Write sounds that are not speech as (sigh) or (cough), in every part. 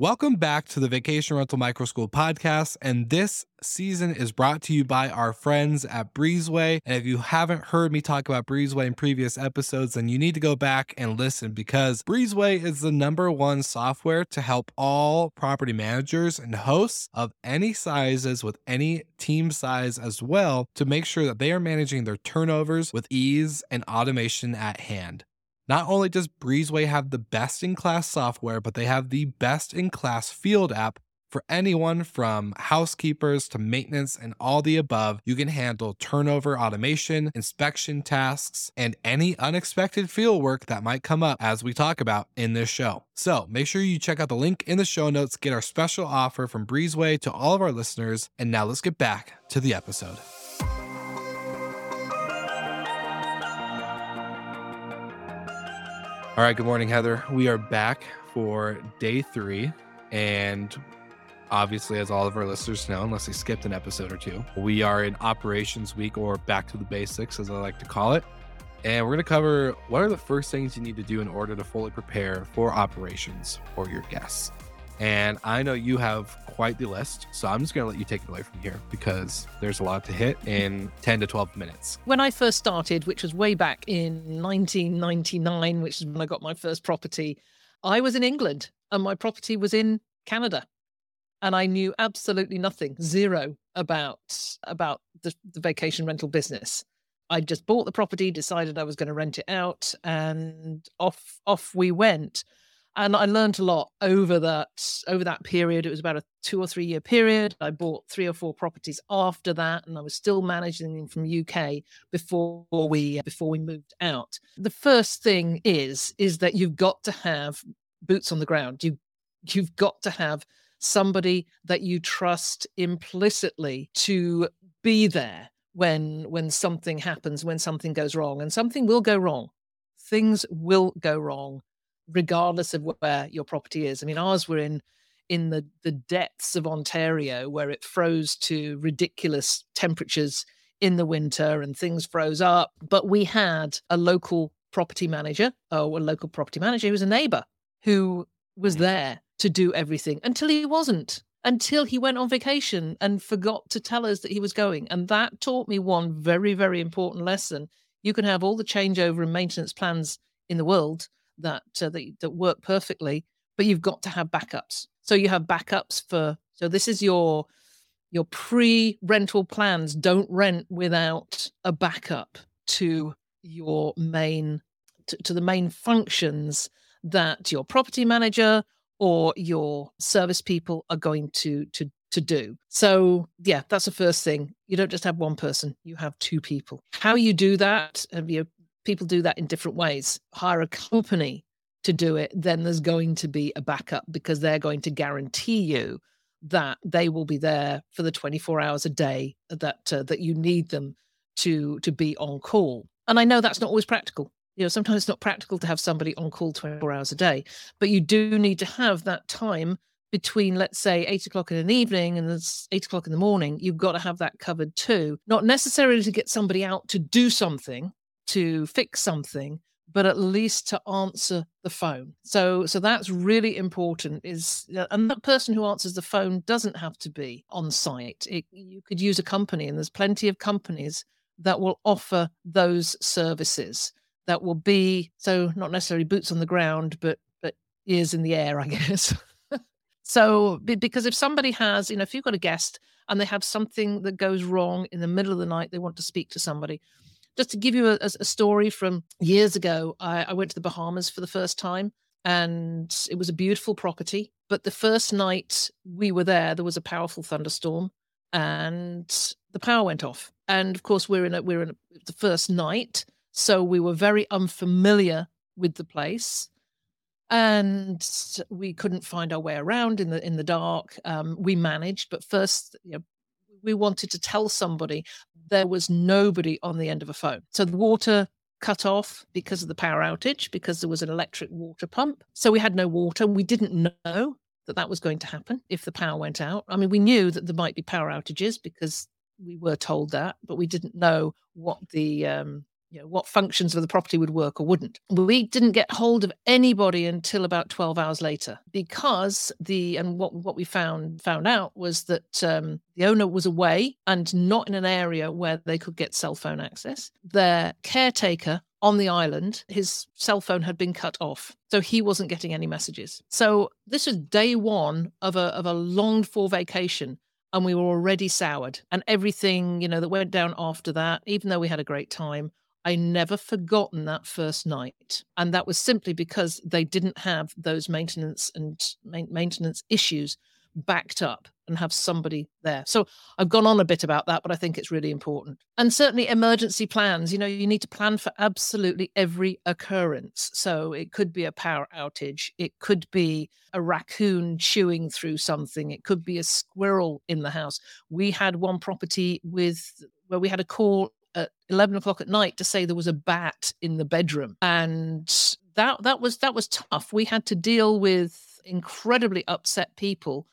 Welcome back to the Vacation Rental Micro School podcast. And this season is brought to you by our friends at Breezeway. And if you haven't heard me talk about Breezeway in previous episodes, then you need to go back and listen because Breezeway is the number one software to help all property managers and hosts of any sizes with any team size as well to make sure that they are managing their turnovers with ease and automation at hand. Not only does Breezeway have the best in class software, but they have the best in class field app for anyone from housekeepers to maintenance and all the above. You can handle turnover automation, inspection tasks, and any unexpected field work that might come up as we talk about in this show. So make sure you check out the link in the show notes, get our special offer from Breezeway to all of our listeners. And now let's get back to the episode. All right, good morning, Heather. We are back for day three. And obviously, as all of our listeners know, unless they skipped an episode or two, we are in operations week or back to the basics, as I like to call it. And we're going to cover what are the first things you need to do in order to fully prepare for operations for your guests. And I know you have quite the list. So I'm just going to let you take it away from here because there's a lot to hit in 10 to 12 minutes. When I first started, which was way back in 1999, which is when I got my first property, I was in England and my property was in Canada. And I knew absolutely nothing, zero about about the, the vacation rental business. I just bought the property, decided I was going to rent it out, and off off we went and I learned a lot over that over that period. It was about a two or three year period. I bought three or four properties after that, and I was still managing them from UK before we before we moved out. The first thing is is that you've got to have boots on the ground. You you've got to have somebody that you trust implicitly to be there when when something happens, when something goes wrong, and something will go wrong. Things will go wrong regardless of where your property is. I mean, ours were in in the the depths of Ontario where it froze to ridiculous temperatures in the winter and things froze up. But we had a local property manager, or a local property manager who was a neighbor who was mm. there to do everything until he wasn't until he went on vacation and forgot to tell us that he was going. And that taught me one very, very important lesson. You can have all the changeover and maintenance plans in the world, that uh, that, that work perfectly but you've got to have backups so you have backups for so this is your your pre-rental plans don't rent without a backup to your main to, to the main functions that your property manager or your service people are going to to to do. So, yeah, that's the first thing. You don't just have one person, you have two people. How you do that, and you people do that in different ways. Hire a company to do it, then there's going to be a backup because they're going to guarantee you that they will be there for the 24 hours a day that uh, that you need them to to be on call. And I know that's not always practical. You know, sometimes it's not practical to have somebody on call 24 hours a day, but you do need to have that time between, let's say, eight o'clock in the evening and it's eight o'clock in the morning. You've got to have that covered too. Not necessarily to get somebody out to do something, to fix something but at least to answer the phone. So so that's really important is uh, and that person who answers the phone doesn't have to be on site. It, you could use a company and there's plenty of companies that will offer those services that will be so not necessarily boots on the ground but but ears in the air i (laughs) guess. So because if somebody has you know if you've got a guest and they have something that goes wrong in the middle of the night they want to speak to somebody just to give you a, a story from years ago, I, I went to the Bahamas for the first time and it was a beautiful property. But the first night we were there, there was a powerful thunderstorm and the power went off. And of course, we're in a, we're in a, the first night, so we were very unfamiliar with the place, and we couldn't find our way around in the in the dark. Um, we managed, but first, you know, we wanted to tell somebody there was nobody on the end of a phone. So the water cut off because of the power outage, because there was an electric water pump. So we had no water. We didn't know that that was going to happen if the power went out. I mean, we knew that there might be power outages because we were told that, but we didn't know what the um, you know, what functions of the property would work or wouldn't. We didn't get hold of anybody until about 12 hours later because the and what what we found found out was that um, the owner was away and not in an area where they could get cell phone access. Their caretaker on the island, his cell phone had been cut off. So he wasn't getting any messages. So this was day one of a of a longed for vacation and we were already soured and everything you know that went down after that even though we had a great time i never forgotten that first night and that was simply because they didn't have those maintenance and maintenance issues backed up and have somebody there. So I've gone on a bit about that, but I think it's really important. And certainly emergency plans, you know, you need to plan for absolutely every occurrence. So it could be a power outage, it could be a raccoon chewing through something, it could be a squirrel in the house. We had one property with where we had a call at 11 o'clock at night to say there was a bat in the bedroom. And that that was that was tough. We had to deal with incredibly upset people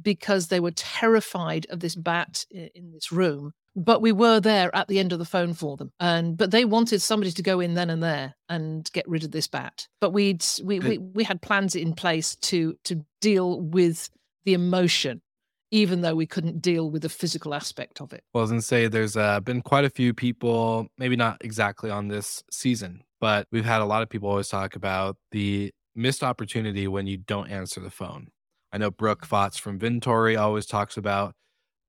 because they were terrified of this bat in this room. But we were there at the end of the phone for them. And but they wanted somebody to go in then and there and get rid of this bat. But we'd we we, we had plans in place to to deal with the emotion even though we couldn't deal with the physical aspect of it well i was gonna say there's uh, been quite a few people maybe not exactly on this season but we've had a lot of people always talk about the missed opportunity when you don't answer the phone I know Brooke Fotz from Vintory always talks about,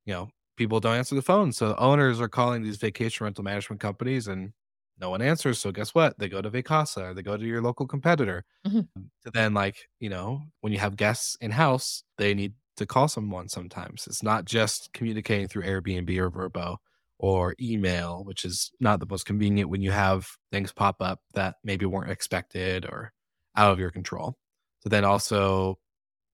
you know, people don't answer the phone. So owners are calling these vacation rental management companies and no one answers. So guess what? They go to Vacasa or they go to your local competitor. Mm-hmm. To then, like, you know, when you have guests in house, they need to call someone sometimes. It's not just communicating through Airbnb or Vrbo or email, which is not the most convenient when you have things pop up that maybe weren't expected or out of your control. So then also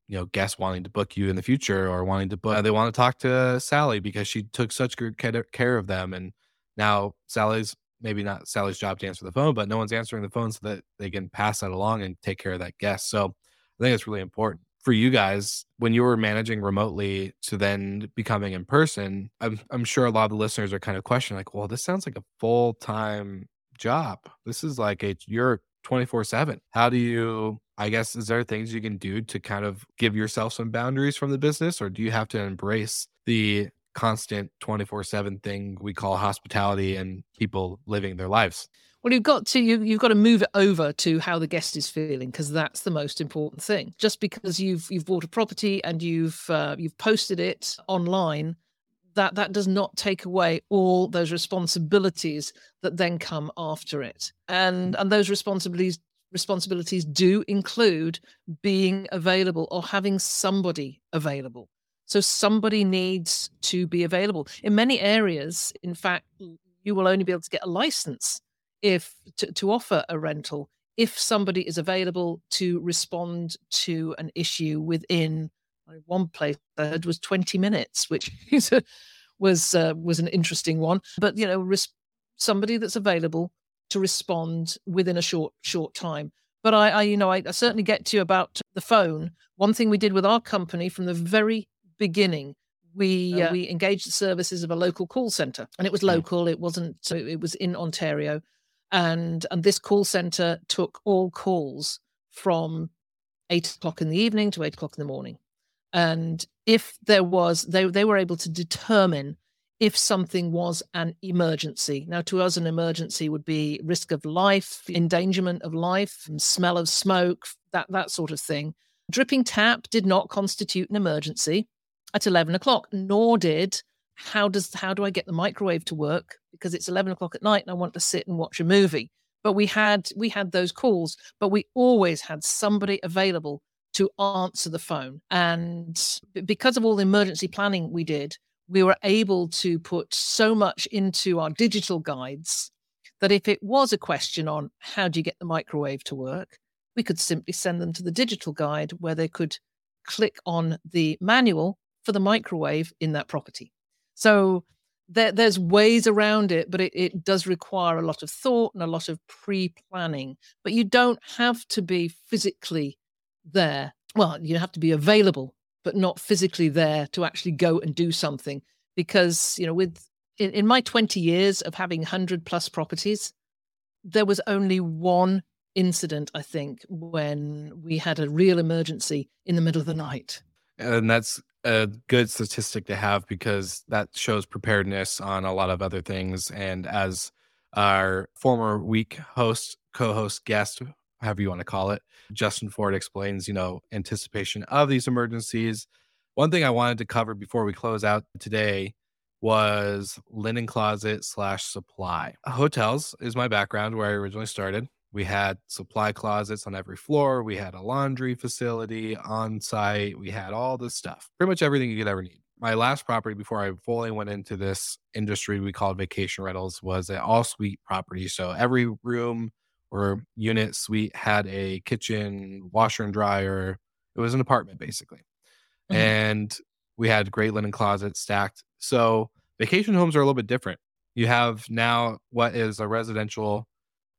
you know guests wanting to book you in the future or wanting to book uh, they want to talk to sally because she took such good care of them and now sally's maybe not sally's job to answer the phone but no one's answering the phone so that they can pass that along and take care of that guest so i think it's really important for you guys when you were managing remotely to then becoming in person i'm, I'm sure a lot of the listeners are kind of questioning like well this sounds like a full-time job. This is like a you're 24 7 how do you i guess is there things you can do to kind of give yourself some boundaries from the business or do you have to embrace the constant 24 7 thing we call hospitality and people living their lives well, you've got to you, you've got to move it over to how the guest is feeling because that's the most important thing. Just because you've you've bought a property and you've uh, you've posted it online, that that does not take away all those responsibilities that then come after it. And and those responsibilities responsibilities do include being available or having somebody available. So somebody needs to be available. In many areas in fact you will only be able to get a license if to, to offer a rental if somebody is available to respond to an issue within one place third was 20 minutes, which (laughs) was uh, was an interesting one. But you know, res- somebody that's available to respond within a short short time. But I, I you know, I, I certainly get to you about the phone. One thing we did with our company from the very beginning we uh, we engaged the services of a local call center and it was local it wasn't it was in ontario and and this call center took all calls from eight o'clock in the evening to eight o'clock in the morning. And if there was they they were able to determine if something was an emergency. Now to us an emergency would be risk of life endangerment of life and smell of smoke that that sort of thing. Dripping tap did not constitute an emergency at 11 o'clock nor did how does how do i get the microwave to work because it's 11 o'clock at night and i want to sit and watch a movie but we had we had those calls but we always had somebody available to answer the phone. And because of all the emergency planning we did, we were able to put so much into our digital guides that if it was a question on how do you get the microwave to work, we could simply send them to the digital guide where they could click on the manual for the microwave in that property. So there, there's ways around it, but it, it does require a lot of thought and a lot of pre planning. But you don't have to be physically there. Well, you have to be available, but not physically there to actually go and do something. Because, you know, with in, in my 20 years of having 100 plus properties, there was only one incident, I think, when we had a real emergency in the middle of the night. And that's a good statistic to have because that shows preparedness on a lot of other things. And as our former week host, co host, guest, however you want to call it, Justin Ford explains, you know, anticipation of these emergencies. One thing I wanted to cover before we close out today was linen closet slash supply. Hotels is my background where I originally started. We had supply closets on every floor. We had a laundry facility on site. We had all this stuff, pretty much everything you could ever need. My last property before I fully went into this industry we called vacation rentals was an all suite property. So every room or unit suite had a kitchen, washer and dryer. It was an apartment basically. Mm-hmm. And we had great linen closets stacked. So vacation homes are a little bit different. You have now what is a residential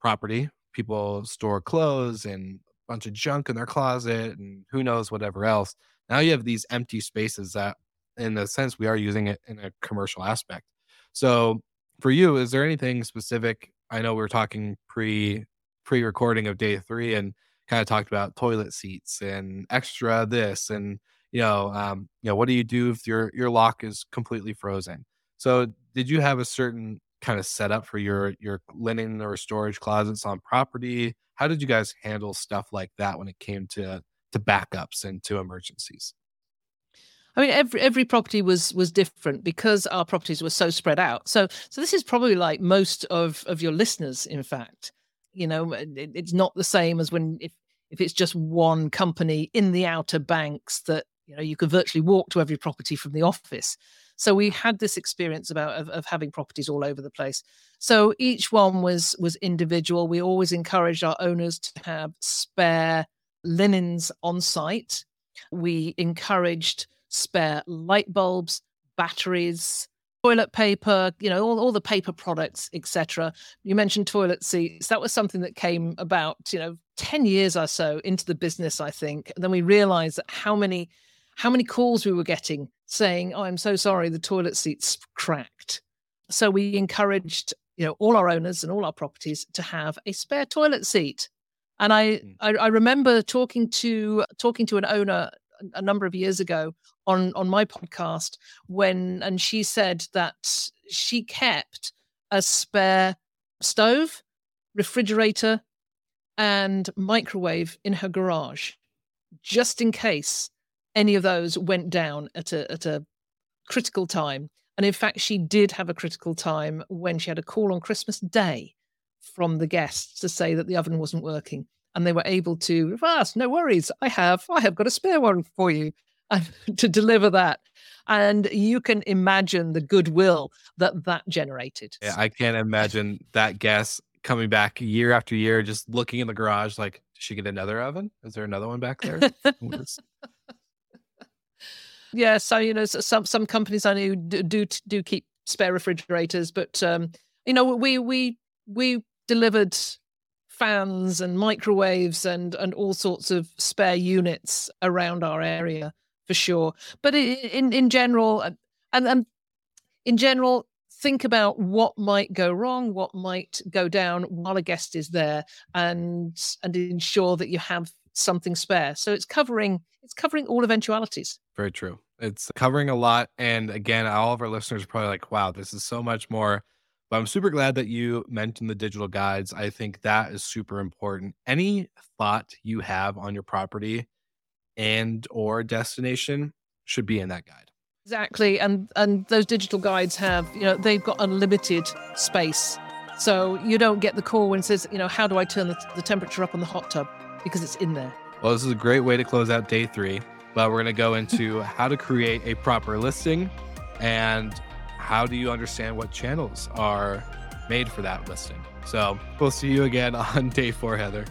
property. People store clothes and a bunch of junk in their closet and who knows whatever else. Now you have these empty spaces that, in a sense, we are using it in a commercial aspect. So for you, is there anything specific? I know we are talking pre pre recording of day three and kind of talked about toilet seats and extra this and you know, um, you know, what do you do if your your lock is completely frozen? So, did you have a certain kind of set up for your your linen or storage closets on property? How did you guys handle stuff like that when it came to to backups and to emergencies? I mean, every every property was was different because our properties were so spread out. So so this is probably like most of of your listeners. In fact, you know, it, it's not the same as when if if it's just one company in the outer banks that you know you can virtually walk to every property from the office so we had this experience about of, of, having properties all over the place so each one was was individual we always encouraged our owners to have spare linens on site we encouraged spare light bulbs batteries toilet paper, you know, all, all the paper products, etc. You mentioned toilet seats. That was something that came about, you know, 10 years or so into the business, I think. And then we realized that how many how many calls we were getting saying, "Oh, I'm so sorry, the toilet seat's cracked." So we encouraged, you know, all our owners and all our properties to have a spare toilet seat. And I, mm. I, I remember talking to talking to an owner a number of years ago on on my podcast when and she said that she kept a spare stove, refrigerator, and microwave in her garage just in case any of those went down at a at a critical time. And in fact, she did have a critical time when she had a call on Christmas Day from the guests to say that the oven wasn't working. And they were able to, fast, no worries, I have, I have got a spare one for you (laughs) and to deliver that. And you can imagine the goodwill that that generated. Yeah, I can't imagine that guest coming back year after year, just looking in the garage like, did she get another oven? Is there another one back there? (laughs) Yeah, so you know, some some companies I know do do, keep spare refrigerators, but um, you know, we we we delivered fans and microwaves and and all sorts of spare units around our area for sure. But in in general, and and in general, think about what might go wrong, what might go down while a guest is there, and and ensure that you have something spare. So it's covering it's covering all eventualities. Very true. It's covering a lot. And again, all of our listeners are probably like, wow, this is so much more. But I'm super glad that you mentioned the digital guides. I think that is super important. Any thought you have on your property and or destination should be in that guide. Exactly. And and those digital guides have, you know, they've got unlimited space. So you don't get the call when it says, you know, how do I turn the, the temperature up on the hot tub? Because it's in there. Well, this is a great way to close out day three but we're going to go (laughs) into how to create a proper listing and how do you understand what channels are made for that listing. So we'll see you again (laughs) on day four, Heather.